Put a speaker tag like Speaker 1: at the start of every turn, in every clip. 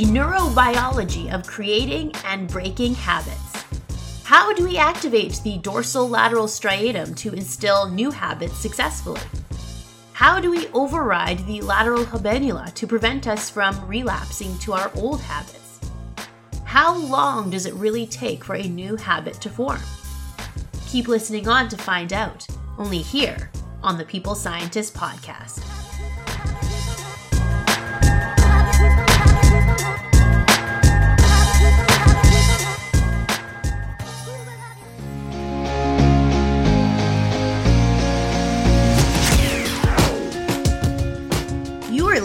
Speaker 1: the neurobiology of creating and breaking habits. How do we activate the dorsal lateral striatum to instill new habits successfully? How do we override the lateral habenula to prevent us from relapsing to our old habits? How long does it really take for a new habit to form? Keep listening on to find out, only here on the People's Scientist Podcast.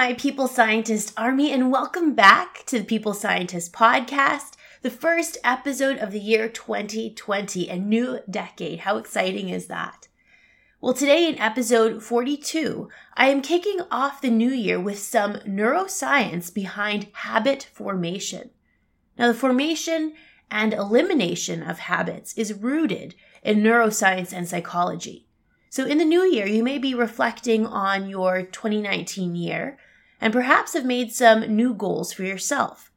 Speaker 1: My People's Scientist Army, and welcome back to the People's Scientist Podcast, the first episode of the year 2020, a new decade. How exciting is that? Well, today in episode 42, I am kicking off the new year with some neuroscience behind habit formation. Now, the formation and elimination of habits is rooted in neuroscience and psychology. So, in the new year, you may be reflecting on your 2019 year and perhaps have made some new goals for yourself.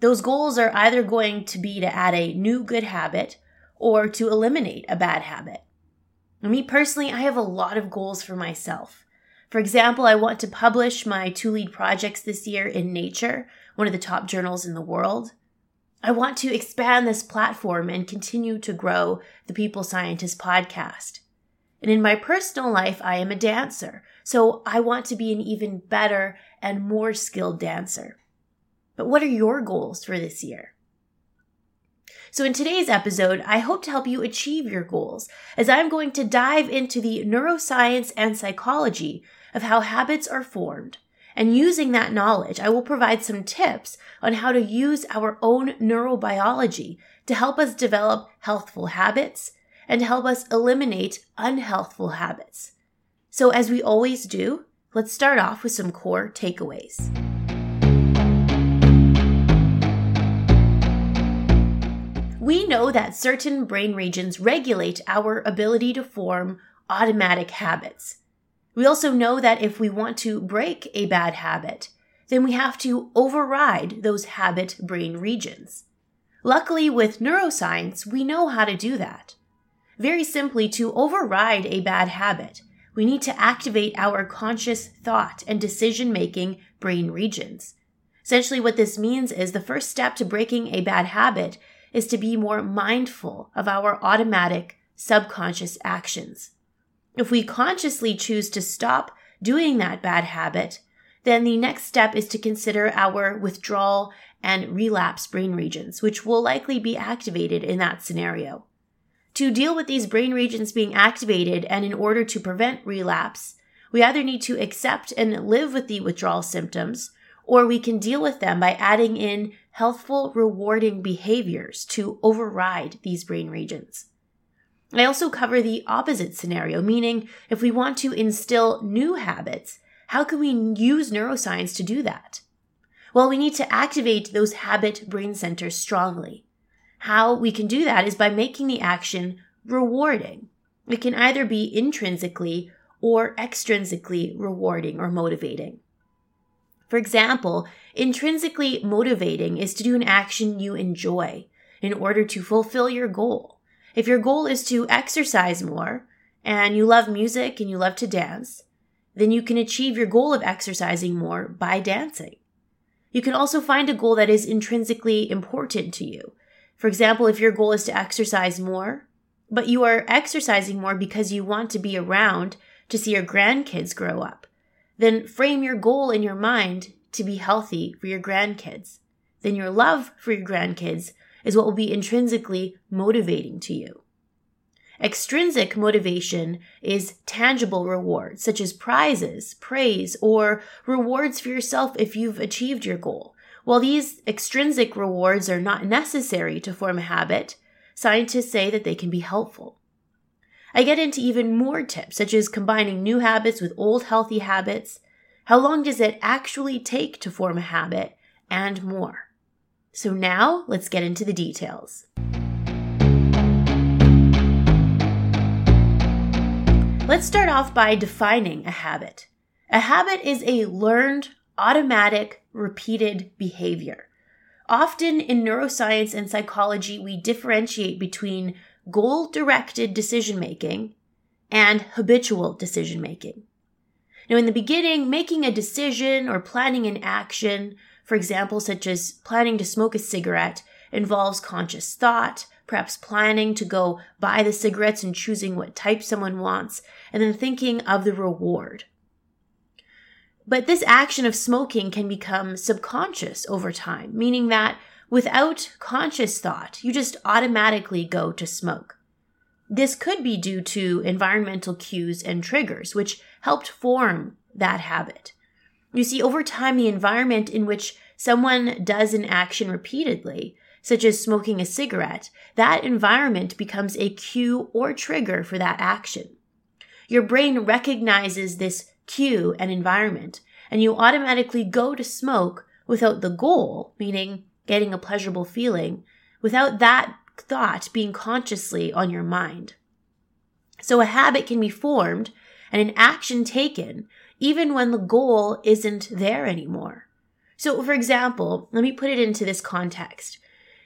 Speaker 1: Those goals are either going to be to add a new good habit or to eliminate a bad habit. Me personally, I have a lot of goals for myself. For example, I want to publish my two lead projects this year in Nature, one of the top journals in the world. I want to expand this platform and continue to grow the People's Scientist podcast. And in my personal life, I am a dancer. So I want to be an even better and more skilled dancer. But what are your goals for this year? So, in today's episode, I hope to help you achieve your goals as I'm going to dive into the neuroscience and psychology of how habits are formed. And using that knowledge, I will provide some tips on how to use our own neurobiology to help us develop healthful habits and help us eliminate unhealthful habits. So, as we always do, let's start off with some core takeaways. We know that certain brain regions regulate our ability to form automatic habits. We also know that if we want to break a bad habit, then we have to override those habit brain regions. Luckily, with neuroscience, we know how to do that. Very simply, to override a bad habit, we need to activate our conscious thought and decision making brain regions. Essentially, what this means is the first step to breaking a bad habit is to be more mindful of our automatic subconscious actions. If we consciously choose to stop doing that bad habit, then the next step is to consider our withdrawal and relapse brain regions, which will likely be activated in that scenario. To deal with these brain regions being activated and in order to prevent relapse, we either need to accept and live with the withdrawal symptoms, or we can deal with them by adding in healthful, rewarding behaviors to override these brain regions. I also cover the opposite scenario, meaning if we want to instill new habits, how can we use neuroscience to do that? Well, we need to activate those habit brain centers strongly. How we can do that is by making the action rewarding. It can either be intrinsically or extrinsically rewarding or motivating. For example, intrinsically motivating is to do an action you enjoy in order to fulfill your goal. If your goal is to exercise more and you love music and you love to dance, then you can achieve your goal of exercising more by dancing. You can also find a goal that is intrinsically important to you, for example, if your goal is to exercise more, but you are exercising more because you want to be around to see your grandkids grow up, then frame your goal in your mind to be healthy for your grandkids. Then your love for your grandkids is what will be intrinsically motivating to you. Extrinsic motivation is tangible rewards, such as prizes, praise, or rewards for yourself if you've achieved your goal. While these extrinsic rewards are not necessary to form a habit, scientists say that they can be helpful. I get into even more tips, such as combining new habits with old healthy habits, how long does it actually take to form a habit, and more. So now let's get into the details. Let's start off by defining a habit. A habit is a learned, automatic, repeated behavior. Often in neuroscience and psychology, we differentiate between goal directed decision making and habitual decision making. Now, in the beginning, making a decision or planning an action, for example, such as planning to smoke a cigarette, involves conscious thought, perhaps planning to go buy the cigarettes and choosing what type someone wants, and then thinking of the reward. But this action of smoking can become subconscious over time, meaning that without conscious thought, you just automatically go to smoke. This could be due to environmental cues and triggers, which helped form that habit. You see, over time, the environment in which someone does an action repeatedly such as smoking a cigarette, that environment becomes a cue or trigger for that action. Your brain recognizes this cue and environment, and you automatically go to smoke without the goal, meaning getting a pleasurable feeling, without that thought being consciously on your mind. So a habit can be formed and an action taken even when the goal isn't there anymore. So, for example, let me put it into this context.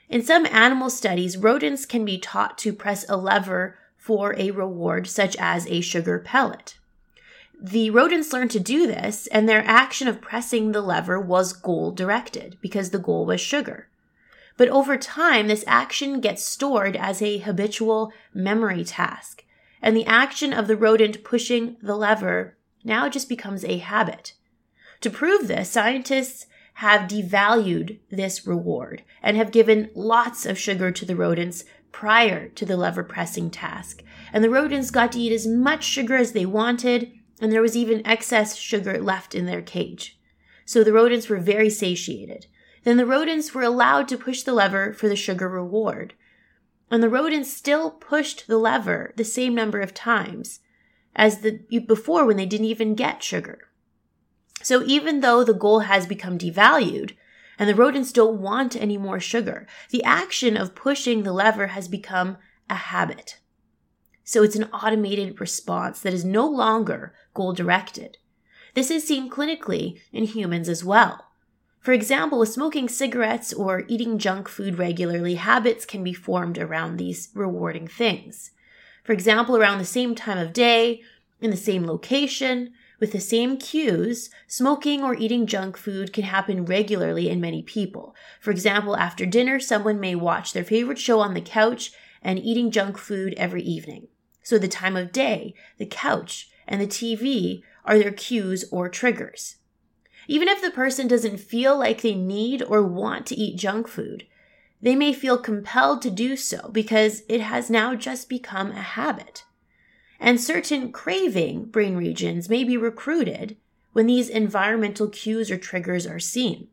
Speaker 1: In some animal studies, rodents can be taught to press a lever for a reward, such as a sugar pellet. The rodents learned to do this, and their action of pressing the lever was goal directed because the goal was sugar. But over time, this action gets stored as a habitual memory task, and the action of the rodent pushing the lever now just becomes a habit. To prove this, scientists have devalued this reward and have given lots of sugar to the rodents prior to the lever pressing task. And the rodents got to eat as much sugar as they wanted, and there was even excess sugar left in their cage. So the rodents were very satiated. Then the rodents were allowed to push the lever for the sugar reward. And the rodents still pushed the lever the same number of times as the before when they didn't even get sugar. So even though the goal has become devalued and the rodents don't want any more sugar, the action of pushing the lever has become a habit. So it's an automated response that is no longer goal directed. This is seen clinically in humans as well. For example, with smoking cigarettes or eating junk food regularly, habits can be formed around these rewarding things. For example, around the same time of day, in the same location, with the same cues, smoking or eating junk food can happen regularly in many people. For example, after dinner, someone may watch their favorite show on the couch and eating junk food every evening. So the time of day, the couch, and the TV are their cues or triggers. Even if the person doesn't feel like they need or want to eat junk food, they may feel compelled to do so because it has now just become a habit and certain craving brain regions may be recruited when these environmental cues or triggers are seen.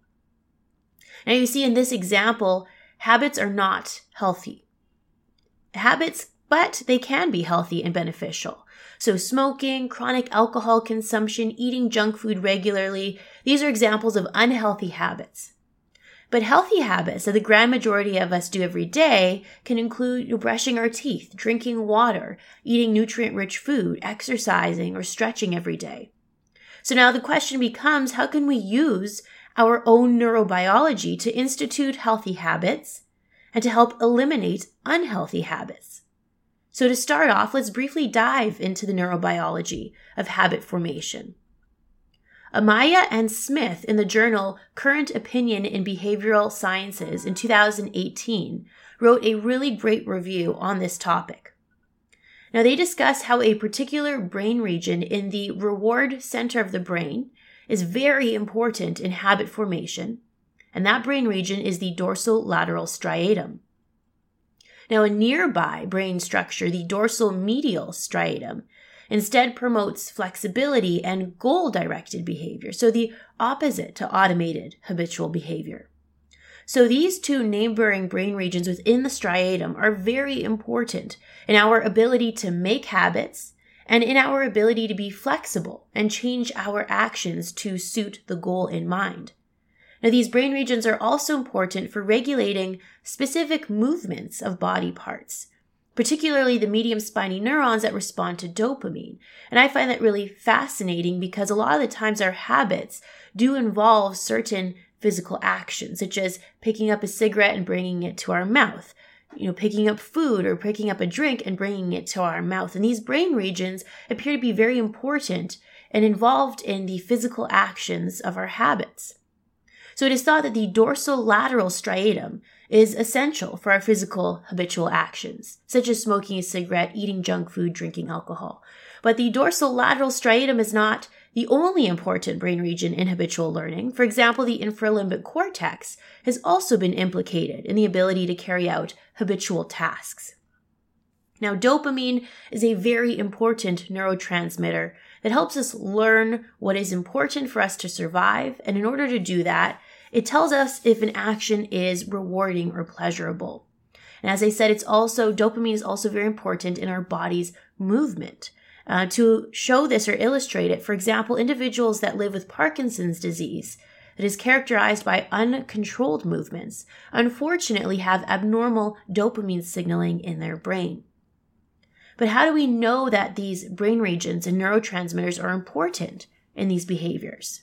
Speaker 1: Now, you see in this example, habits are not healthy. Habits, but they can be healthy and beneficial. So, smoking, chronic alcohol consumption, eating junk food regularly, these are examples of unhealthy habits. But healthy habits that the grand majority of us do every day can include brushing our teeth, drinking water, eating nutrient rich food, exercising, or stretching every day. So now the question becomes how can we use our own neurobiology to institute healthy habits and to help eliminate unhealthy habits? So to start off, let's briefly dive into the neurobiology of habit formation. Amaya and Smith in the journal Current Opinion in Behavioral Sciences in 2018 wrote a really great review on this topic. Now, they discuss how a particular brain region in the reward center of the brain is very important in habit formation, and that brain region is the dorsolateral striatum. Now, a nearby brain structure, the dorsal medial striatum, instead promotes flexibility and goal directed behavior, so the opposite to automated habitual behavior. So, these two neighboring brain regions within the striatum are very important in our ability to make habits and in our ability to be flexible and change our actions to suit the goal in mind. Now, these brain regions are also important for regulating specific movements of body parts, particularly the medium spiny neurons that respond to dopamine. And I find that really fascinating because a lot of the times our habits do involve certain physical actions, such as picking up a cigarette and bringing it to our mouth, you know, picking up food or picking up a drink and bringing it to our mouth. And these brain regions appear to be very important and involved in the physical actions of our habits. So it is thought that the dorsolateral striatum is essential for our physical habitual actions, such as smoking a cigarette, eating junk food, drinking alcohol. But the dorsolateral striatum is not the only important brain region in habitual learning. For example, the infralimbic cortex has also been implicated in the ability to carry out habitual tasks. Now, dopamine is a very important neurotransmitter that helps us learn what is important for us to survive. And in order to do that, it tells us if an action is rewarding or pleasurable. And as I said, it's also, dopamine is also very important in our body's movement. Uh, to show this or illustrate it, for example, individuals that live with Parkinson's disease, that is characterized by uncontrolled movements, unfortunately have abnormal dopamine signaling in their brain. But how do we know that these brain regions and neurotransmitters are important in these behaviors?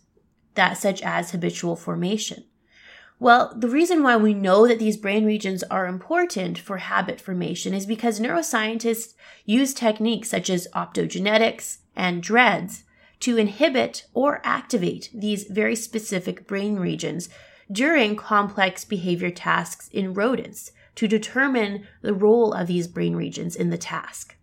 Speaker 1: That such as habitual formation? Well, the reason why we know that these brain regions are important for habit formation is because neuroscientists use techniques such as optogenetics and DREADDs to inhibit or activate these very specific brain regions during complex behavior tasks in rodents to determine the role of these brain regions in the task.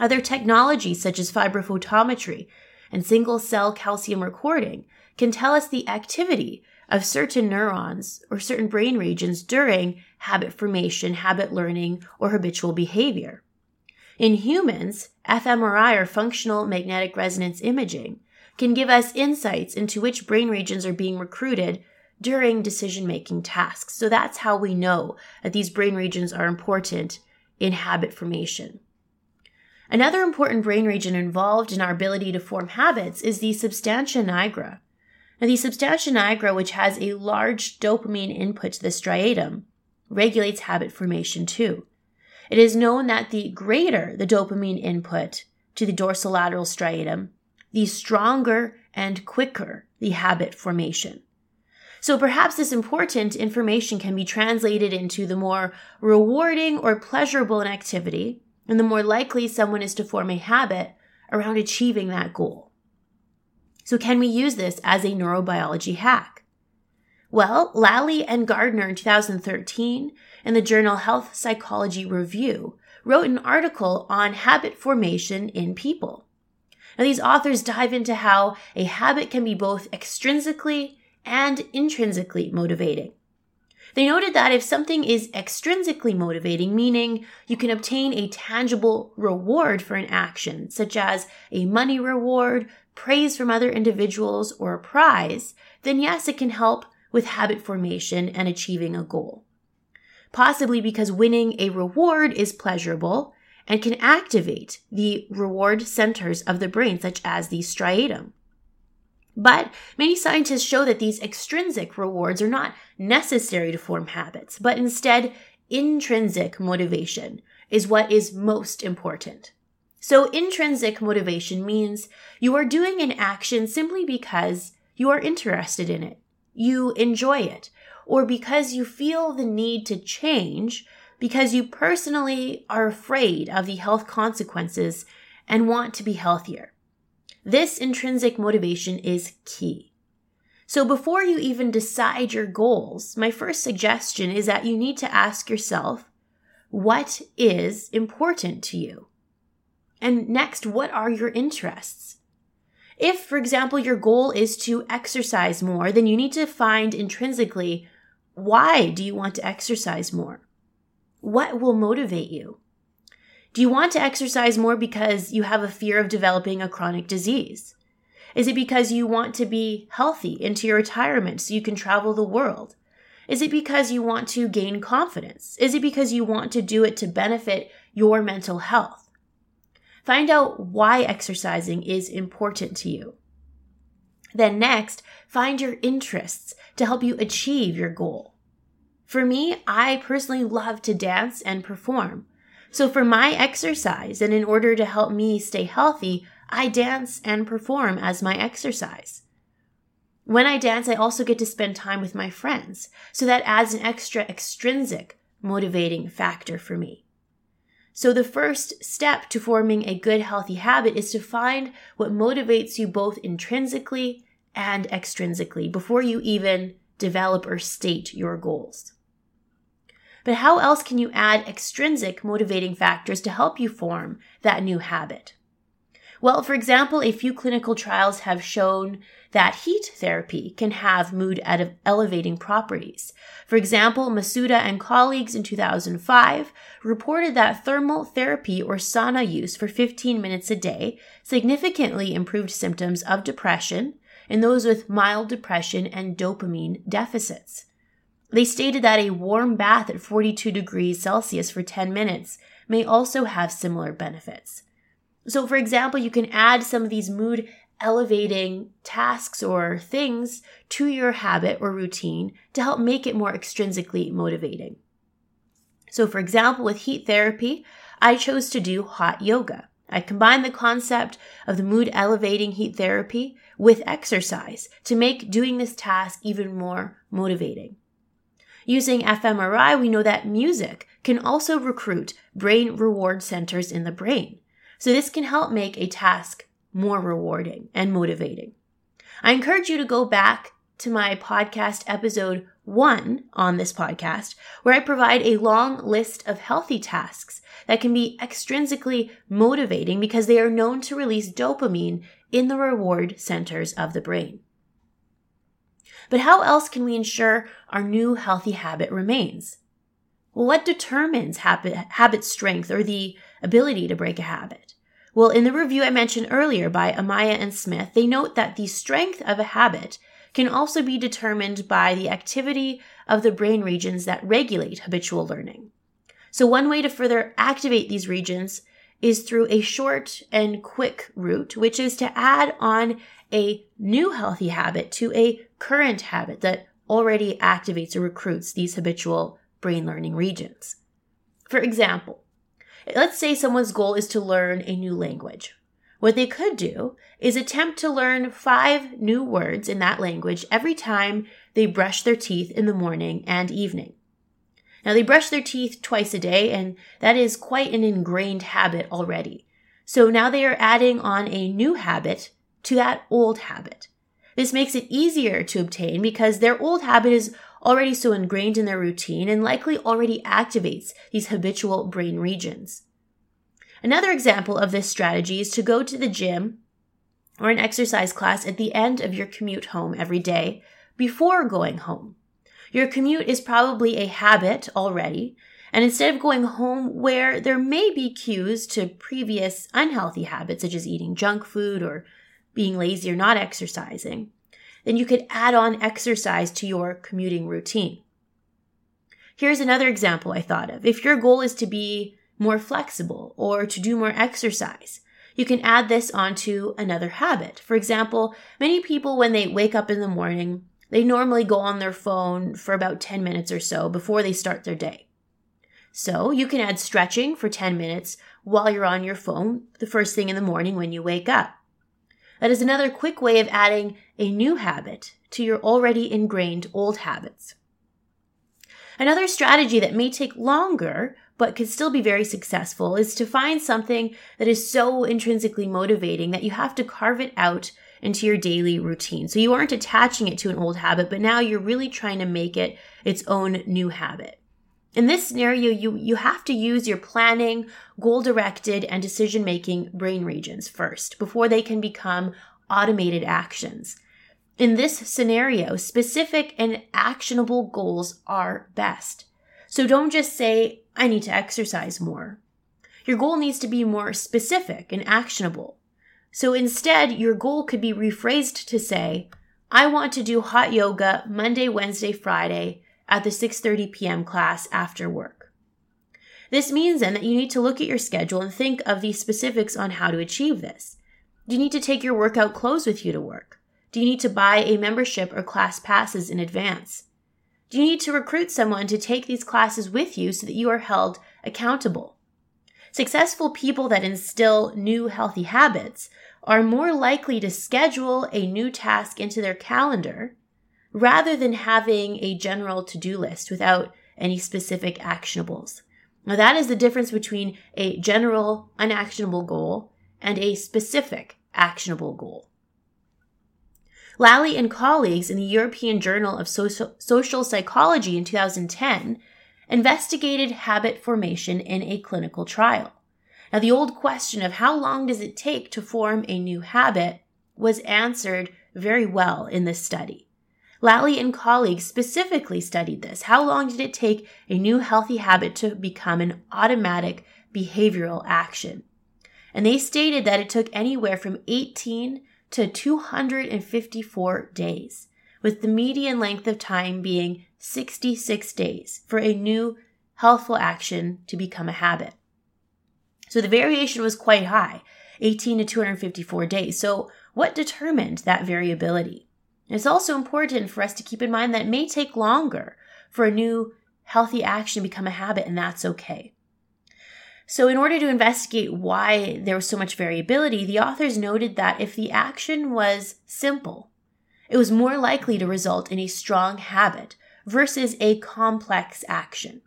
Speaker 1: Other technologies such as fiber photometry and single cell calcium recording can tell us the activity of certain neurons or certain brain regions during habit formation, habit learning, or habitual behavior. In humans, fMRI or functional magnetic resonance imaging can give us insights into which brain regions are being recruited during decision making tasks. So that's how we know that these brain regions are important in habit formation. Another important brain region involved in our ability to form habits is the substantia nigra. Now, the substantia nigra, which has a large dopamine input to the striatum, regulates habit formation too. It is known that the greater the dopamine input to the dorsolateral striatum, the stronger and quicker the habit formation. So perhaps this important information can be translated into the more rewarding or pleasurable an activity and the more likely someone is to form a habit around achieving that goal. So, can we use this as a neurobiology hack? Well, Lally and Gardner in 2013 in the journal Health Psychology Review wrote an article on habit formation in people. Now, these authors dive into how a habit can be both extrinsically and intrinsically motivating. They noted that if something is extrinsically motivating, meaning you can obtain a tangible reward for an action, such as a money reward, praise from other individuals, or a prize, then yes, it can help with habit formation and achieving a goal. Possibly because winning a reward is pleasurable and can activate the reward centers of the brain, such as the striatum. But many scientists show that these extrinsic rewards are not necessary to form habits, but instead intrinsic motivation is what is most important. So intrinsic motivation means you are doing an action simply because you are interested in it, you enjoy it, or because you feel the need to change because you personally are afraid of the health consequences and want to be healthier. This intrinsic motivation is key. So before you even decide your goals, my first suggestion is that you need to ask yourself, what is important to you? And next, what are your interests? If, for example, your goal is to exercise more, then you need to find intrinsically why do you want to exercise more? What will motivate you? Do you want to exercise more because you have a fear of developing a chronic disease? Is it because you want to be healthy into your retirement so you can travel the world? Is it because you want to gain confidence? Is it because you want to do it to benefit your mental health? Find out why exercising is important to you. Then, next, find your interests to help you achieve your goal. For me, I personally love to dance and perform. So, for my exercise, and in order to help me stay healthy, I dance and perform as my exercise. When I dance, I also get to spend time with my friends, so that adds an extra extrinsic motivating factor for me. So, the first step to forming a good, healthy habit is to find what motivates you both intrinsically and extrinsically before you even develop or state your goals. But how else can you add extrinsic motivating factors to help you form that new habit? Well, for example, a few clinical trials have shown that heat therapy can have mood elevating properties. For example, Masuda and colleagues in 2005 reported that thermal therapy or sauna use for 15 minutes a day significantly improved symptoms of depression in those with mild depression and dopamine deficits. They stated that a warm bath at 42 degrees Celsius for 10 minutes may also have similar benefits. So, for example, you can add some of these mood elevating tasks or things to your habit or routine to help make it more extrinsically motivating. So, for example, with heat therapy, I chose to do hot yoga. I combined the concept of the mood elevating heat therapy with exercise to make doing this task even more motivating. Using fMRI, we know that music can also recruit brain reward centers in the brain. So this can help make a task more rewarding and motivating. I encourage you to go back to my podcast episode one on this podcast, where I provide a long list of healthy tasks that can be extrinsically motivating because they are known to release dopamine in the reward centers of the brain. But how else can we ensure our new healthy habit remains? Well, what determines habit, habit strength or the ability to break a habit? Well, in the review I mentioned earlier by Amaya and Smith, they note that the strength of a habit can also be determined by the activity of the brain regions that regulate habitual learning. So, one way to further activate these regions is through a short and quick route, which is to add on a new healthy habit to a current habit that already activates or recruits these habitual brain learning regions. For example, let's say someone's goal is to learn a new language. What they could do is attempt to learn five new words in that language every time they brush their teeth in the morning and evening. Now, they brush their teeth twice a day, and that is quite an ingrained habit already. So now they are adding on a new habit to that old habit. This makes it easier to obtain because their old habit is already so ingrained in their routine and likely already activates these habitual brain regions. Another example of this strategy is to go to the gym or an exercise class at the end of your commute home every day before going home. Your commute is probably a habit already, and instead of going home where there may be cues to previous unhealthy habits, such as eating junk food or being lazy or not exercising, then you could add on exercise to your commuting routine. Here's another example I thought of. If your goal is to be more flexible or to do more exercise, you can add this onto another habit. For example, many people, when they wake up in the morning, they normally go on their phone for about 10 minutes or so before they start their day. So you can add stretching for 10 minutes while you're on your phone the first thing in the morning when you wake up. That is another quick way of adding a new habit to your already ingrained old habits. Another strategy that may take longer but could still be very successful is to find something that is so intrinsically motivating that you have to carve it out into your daily routine. So you aren't attaching it to an old habit, but now you're really trying to make it its own new habit. In this scenario, you, you have to use your planning, goal directed, and decision making brain regions first before they can become automated actions. In this scenario, specific and actionable goals are best. So don't just say, I need to exercise more. Your goal needs to be more specific and actionable. So instead, your goal could be rephrased to say, I want to do hot yoga Monday, Wednesday, Friday at the 6:30 p.m. class after work. This means then that you need to look at your schedule and think of the specifics on how to achieve this. Do you need to take your workout clothes with you to work? Do you need to buy a membership or class passes in advance? Do you need to recruit someone to take these classes with you so that you are held accountable? Successful people that instill new healthy habits are more likely to schedule a new task into their calendar rather than having a general to do list without any specific actionables. Now, that is the difference between a general, unactionable goal and a specific, actionable goal. Lally and colleagues in the European Journal of Social, Social Psychology in 2010 investigated habit formation in a clinical trial. Now, the old question of how long does it take to form a new habit was answered very well in this study. Lally and colleagues specifically studied this. How long did it take a new healthy habit to become an automatic behavioral action? And they stated that it took anywhere from 18 to 254 days, with the median length of time being 66 days for a new healthful action to become a habit. So the variation was quite high, 18 to 254 days. So, what determined that variability? It's also important for us to keep in mind that it may take longer for a new healthy action to become a habit, and that's okay. So, in order to investigate why there was so much variability, the authors noted that if the action was simple, it was more likely to result in a strong habit versus a complex action.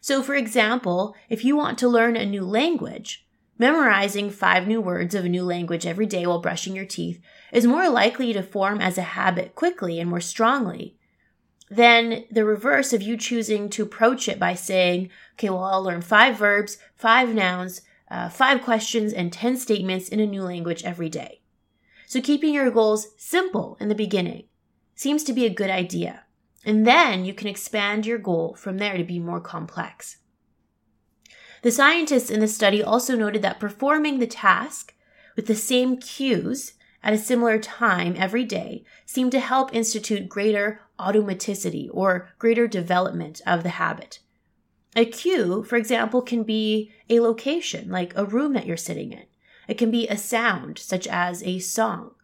Speaker 1: So, for example, if you want to learn a new language, memorizing five new words of a new language every day while brushing your teeth is more likely to form as a habit quickly and more strongly than the reverse of you choosing to approach it by saying, okay, well, I'll learn five verbs, five nouns, uh, five questions, and 10 statements in a new language every day. So keeping your goals simple in the beginning seems to be a good idea. And then you can expand your goal from there to be more complex. The scientists in the study also noted that performing the task with the same cues at a similar time every day seemed to help institute greater automaticity or greater development of the habit. A cue, for example, can be a location, like a room that you're sitting in. It can be a sound, such as a song.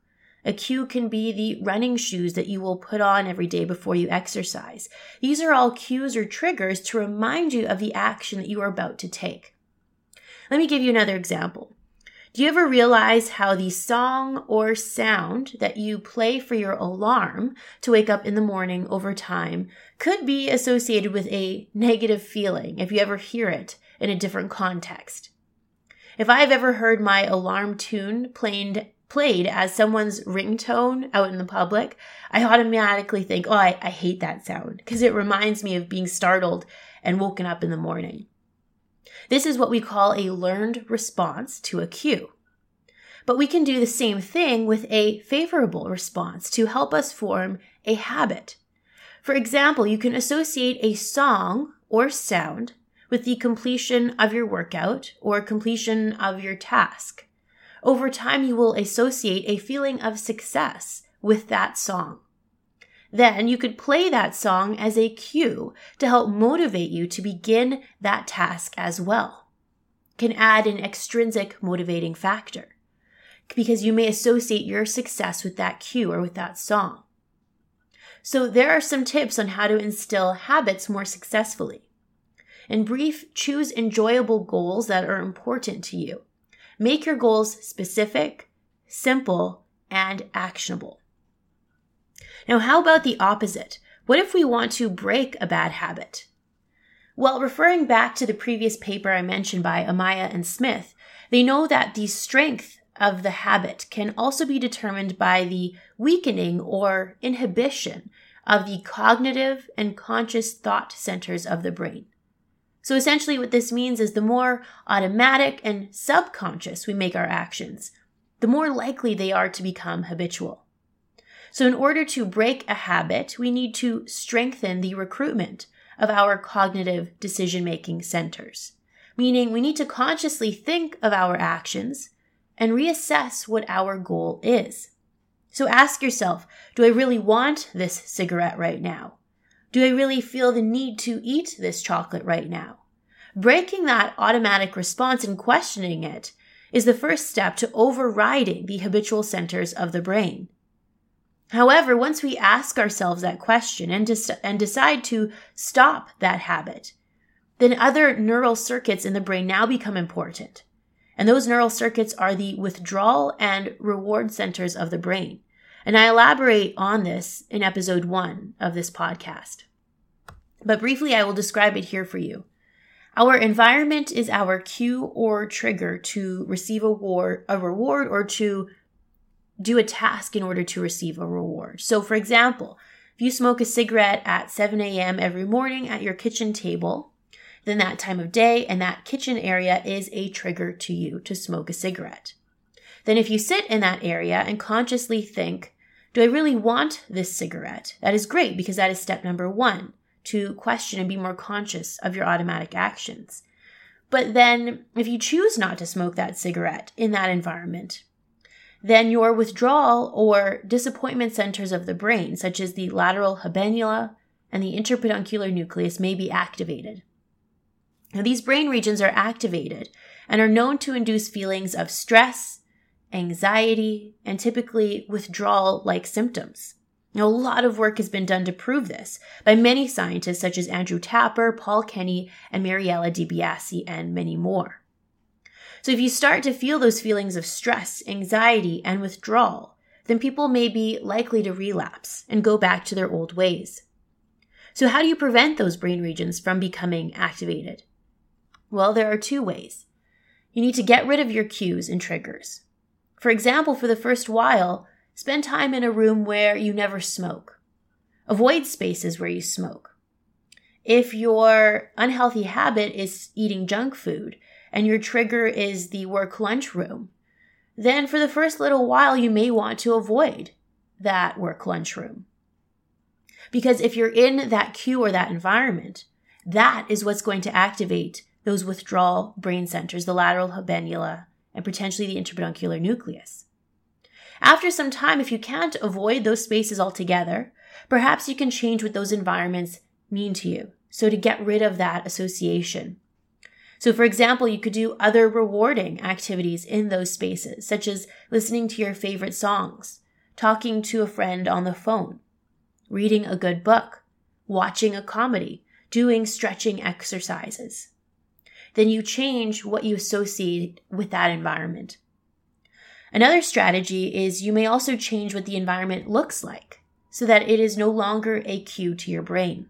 Speaker 1: A cue can be the running shoes that you will put on every day before you exercise. These are all cues or triggers to remind you of the action that you are about to take. Let me give you another example. Do you ever realize how the song or sound that you play for your alarm to wake up in the morning over time could be associated with a negative feeling if you ever hear it in a different context? If I've ever heard my alarm tune played, played as someone's ringtone out in the public, I automatically think, oh, I, I hate that sound because it reminds me of being startled and woken up in the morning. This is what we call a learned response to a cue. But we can do the same thing with a favorable response to help us form a habit. For example, you can associate a song or sound with the completion of your workout or completion of your task. Over time, you will associate a feeling of success with that song. Then you could play that song as a cue to help motivate you to begin that task as well. Can add an extrinsic motivating factor because you may associate your success with that cue or with that song. So there are some tips on how to instill habits more successfully. In brief, choose enjoyable goals that are important to you. Make your goals specific, simple, and actionable. Now, how about the opposite? What if we want to break a bad habit? Well, referring back to the previous paper I mentioned by Amaya and Smith, they know that the strength of the habit can also be determined by the weakening or inhibition of the cognitive and conscious thought centers of the brain. So essentially, what this means is the more automatic and subconscious we make our actions, the more likely they are to become habitual. So, in order to break a habit, we need to strengthen the recruitment of our cognitive decision making centers, meaning we need to consciously think of our actions and reassess what our goal is. So ask yourself do I really want this cigarette right now? Do I really feel the need to eat this chocolate right now? Breaking that automatic response and questioning it is the first step to overriding the habitual centers of the brain. However, once we ask ourselves that question and, and decide to stop that habit, then other neural circuits in the brain now become important. And those neural circuits are the withdrawal and reward centers of the brain. And I elaborate on this in episode one of this podcast. But briefly, I will describe it here for you. Our environment is our cue or trigger to receive a, war- a reward or to do a task in order to receive a reward. So, for example, if you smoke a cigarette at 7 a.m. every morning at your kitchen table, then that time of day and that kitchen area is a trigger to you to smoke a cigarette. Then, if you sit in that area and consciously think, Do I really want this cigarette? That is great because that is step number one to question and be more conscious of your automatic actions. But then, if you choose not to smoke that cigarette in that environment, then your withdrawal or disappointment centers of the brain, such as the lateral habenula and the interpeduncular nucleus, may be activated. Now, these brain regions are activated and are known to induce feelings of stress, anxiety, and typically withdrawal like symptoms. Now, a lot of work has been done to prove this by many scientists such as Andrew Tapper, Paul Kenny, and Mariella De Biasi, and many more. So if you start to feel those feelings of stress, anxiety, and withdrawal, then people may be likely to relapse and go back to their old ways. So how do you prevent those brain regions from becoming activated? Well, there are two ways. You need to get rid of your cues and triggers. For example, for the first while, spend time in a room where you never smoke. Avoid spaces where you smoke. If your unhealthy habit is eating junk food, and your trigger is the work lunchroom, then for the first little while, you may want to avoid that work lunchroom. Because if you're in that cue or that environment, that is what's going to activate those withdrawal brain centers, the lateral habenula, and potentially the interpeduncular nucleus. After some time, if you can't avoid those spaces altogether, perhaps you can change what those environments mean to you. So to get rid of that association so, for example, you could do other rewarding activities in those spaces, such as listening to your favorite songs, talking to a friend on the phone, reading a good book, watching a comedy, doing stretching exercises. Then you change what you associate with that environment. Another strategy is you may also change what the environment looks like so that it is no longer a cue to your brain.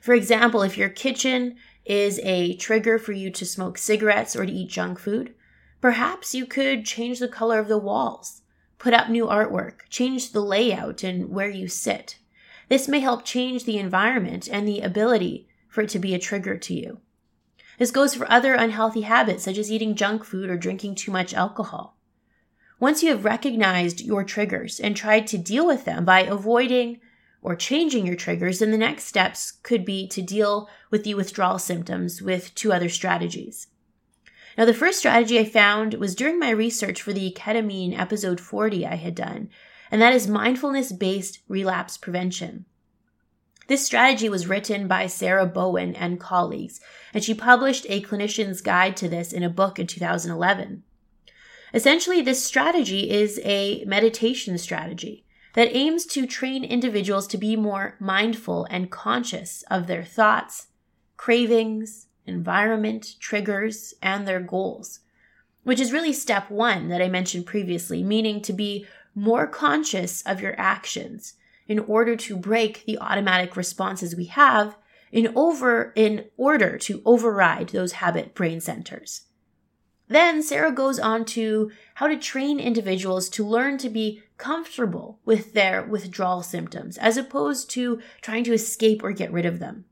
Speaker 1: For example, if your kitchen is a trigger for you to smoke cigarettes or to eat junk food, perhaps you could change the color of the walls, put up new artwork, change the layout and where you sit. This may help change the environment and the ability for it to be a trigger to you. This goes for other unhealthy habits such as eating junk food or drinking too much alcohol. Once you have recognized your triggers and tried to deal with them by avoiding or changing your triggers, then the next steps could be to deal with the withdrawal symptoms with two other strategies. Now, the first strategy I found was during my research for the ketamine episode 40 I had done, and that is mindfulness based relapse prevention. This strategy was written by Sarah Bowen and colleagues, and she published a clinician's guide to this in a book in 2011. Essentially, this strategy is a meditation strategy that aims to train individuals to be more mindful and conscious of their thoughts, cravings, environment, triggers, and their goals, which is really step one that I mentioned previously, meaning to be more conscious of your actions in order to break the automatic responses we have in over in order to override those habit brain centers. Then Sarah goes on to how to train individuals to learn to be comfortable with their withdrawal symptoms as opposed to trying to escape or get rid of them.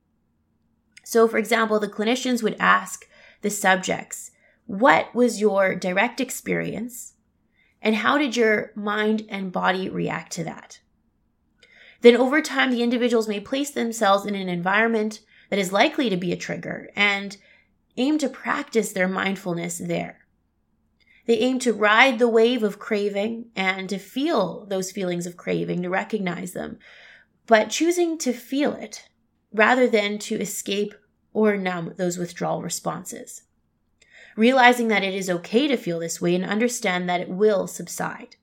Speaker 1: So, for example, the clinicians would ask the subjects, What was your direct experience? And how did your mind and body react to that? Then over time the individuals may place themselves in an environment that is likely to be a trigger and aim to practice their mindfulness there. They aim to ride the wave of craving and to feel those feelings of craving, to recognize them, but choosing to feel it rather than to escape or numb those withdrawal responses. Realizing that it is okay to feel this way and understand that it will subside.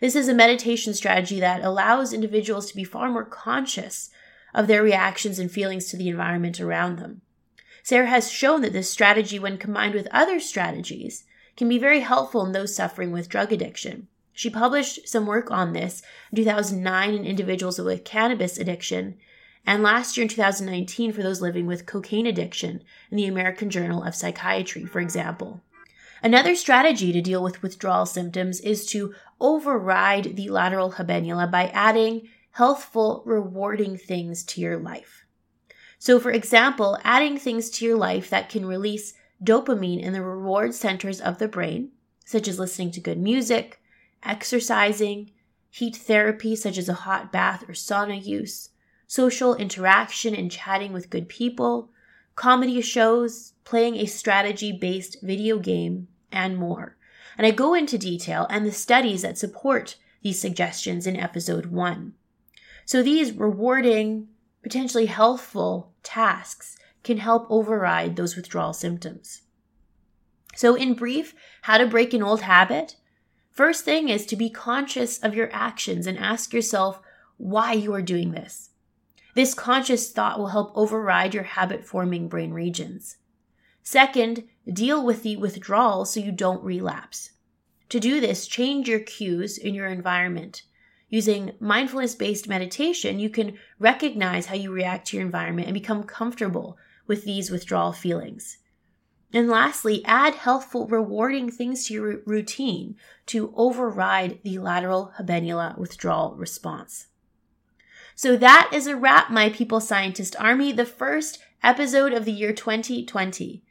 Speaker 1: This is a meditation strategy that allows individuals to be far more conscious of their reactions and feelings to the environment around them. Sarah has shown that this strategy, when combined with other strategies, can be very helpful in those suffering with drug addiction. She published some work on this in 2009 in individuals with cannabis addiction, and last year in 2019 for those living with cocaine addiction in the American Journal of Psychiatry, for example. Another strategy to deal with withdrawal symptoms is to override the lateral habenula by adding healthful, rewarding things to your life. So, for example, adding things to your life that can release dopamine in the reward centers of the brain, such as listening to good music, exercising, heat therapy, such as a hot bath or sauna use, social interaction and chatting with good people, comedy shows, playing a strategy based video game, and more. And I go into detail and the studies that support these suggestions in episode 1. So these rewarding, potentially healthful tasks can help override those withdrawal symptoms. So, in brief, how to break an old habit? First thing is to be conscious of your actions and ask yourself why you are doing this. This conscious thought will help override your habit forming brain regions. Second, deal with the withdrawal so you don't relapse. To do this, change your cues in your environment. Using mindfulness based meditation, you can recognize how you react to your environment and become comfortable with these withdrawal feelings. And lastly, add healthful, rewarding things to your routine to override the lateral habenula withdrawal response. So that is a wrap, my People's Scientist army, the first episode of the year 2020.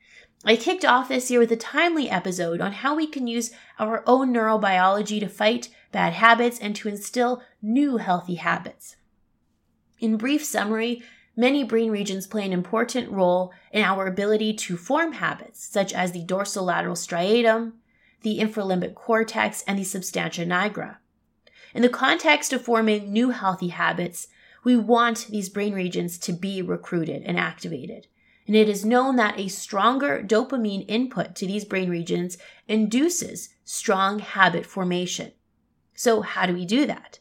Speaker 1: I kicked off this year with a timely episode on how we can use our own neurobiology to fight bad habits and to instill new healthy habits. In brief summary, many brain regions play an important role in our ability to form habits, such as the dorsolateral striatum, the infralimbic cortex, and the substantia nigra. In the context of forming new healthy habits, we want these brain regions to be recruited and activated and it is known that a stronger dopamine input to these brain regions induces strong habit formation. So, how do we do that?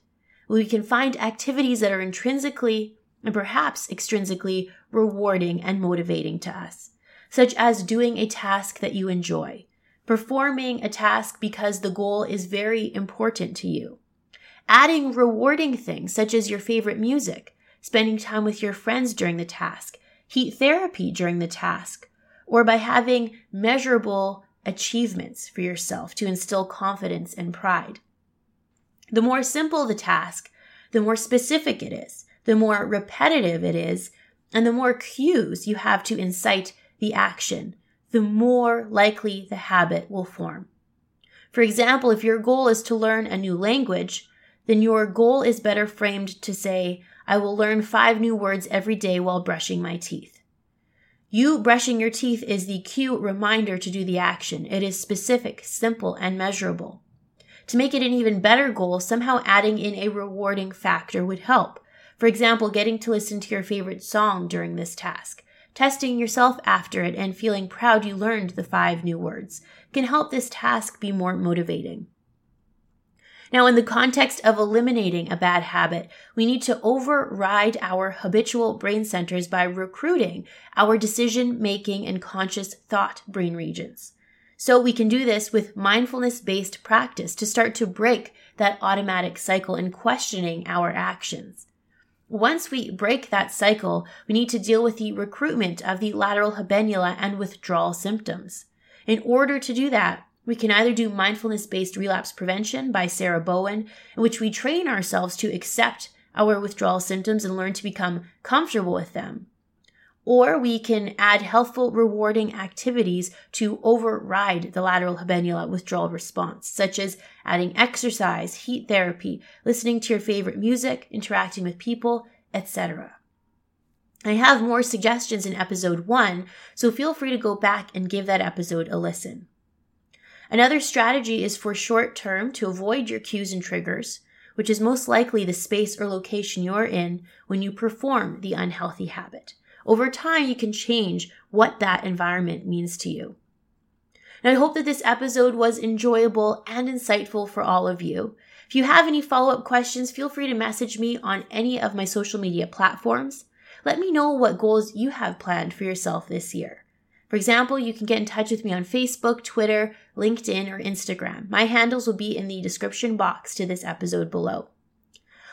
Speaker 1: Well, we can find activities that are intrinsically and perhaps extrinsically rewarding and motivating to us, such as doing a task that you enjoy, performing a task because the goal is very important to you, adding rewarding things such as your favorite music, spending time with your friends during the task, heat therapy during the task, or by having measurable achievements for yourself to instill confidence and pride. The more simple the task, the more specific it is, the more repetitive it is, and the more cues you have to incite the action, the more likely the habit will form. For example, if your goal is to learn a new language, then your goal is better framed to say, I will learn five new words every day while brushing my teeth. You brushing your teeth is the cue reminder to do the action. It is specific, simple, and measurable. To make it an even better goal, somehow adding in a rewarding factor would help. For example, getting to listen to your favorite song during this task. Testing yourself after it and feeling proud you learned the five new words can help this task be more motivating. Now, in the context of eliminating a bad habit, we need to override our habitual brain centers by recruiting our decision making and conscious thought brain regions. So we can do this with mindfulness based practice to start to break that automatic cycle and questioning our actions. Once we break that cycle, we need to deal with the recruitment of the lateral habenula and withdrawal symptoms. In order to do that, we can either do mindfulness based relapse prevention by Sarah Bowen, in which we train ourselves to accept our withdrawal symptoms and learn to become comfortable with them. Or we can add healthful, rewarding activities to override the lateral habenula withdrawal response, such as adding exercise, heat therapy, listening to your favorite music, interacting with people, etc. I have more suggestions in episode one, so feel free to go back and give that episode a listen. Another strategy is for short term to avoid your cues and triggers, which is most likely the space or location you're in when you perform the unhealthy habit. Over time, you can change what that environment means to you. And I hope that this episode was enjoyable and insightful for all of you. If you have any follow up questions, feel free to message me on any of my social media platforms. Let me know what goals you have planned for yourself this year. For example, you can get in touch with me on Facebook, Twitter, LinkedIn, or Instagram. My handles will be in the description box to this episode below.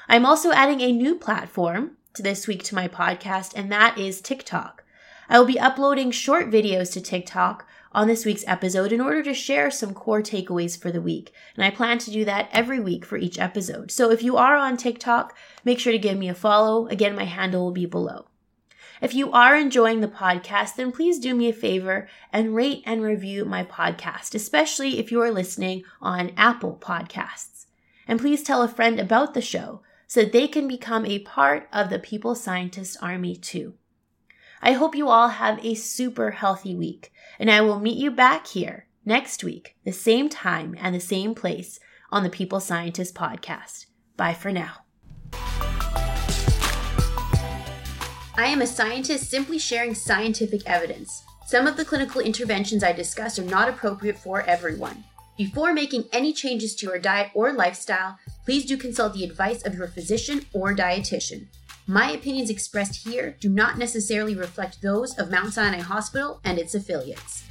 Speaker 1: I'm also adding a new platform to this week to my podcast, and that is TikTok. I will be uploading short videos to TikTok on this week's episode in order to share some core takeaways for the week. And I plan to do that every week for each episode. So if you are on TikTok, make sure to give me a follow. Again, my handle will be below. If you are enjoying the podcast, then please do me a favor and rate and review my podcast, especially if you are listening on Apple Podcasts. And please tell a friend about the show so that they can become a part of the People's Scientist Army too. I hope you all have a super healthy week, and I will meet you back here next week, the same time and the same place on the People's Scientist podcast. Bye for now. I am a scientist simply sharing scientific evidence. Some of the clinical interventions I discuss are not appropriate for everyone. Before making any changes to your diet or lifestyle, please do consult the advice of your physician or dietitian. My opinions expressed here do not necessarily reflect those of Mount Sinai Hospital and its affiliates.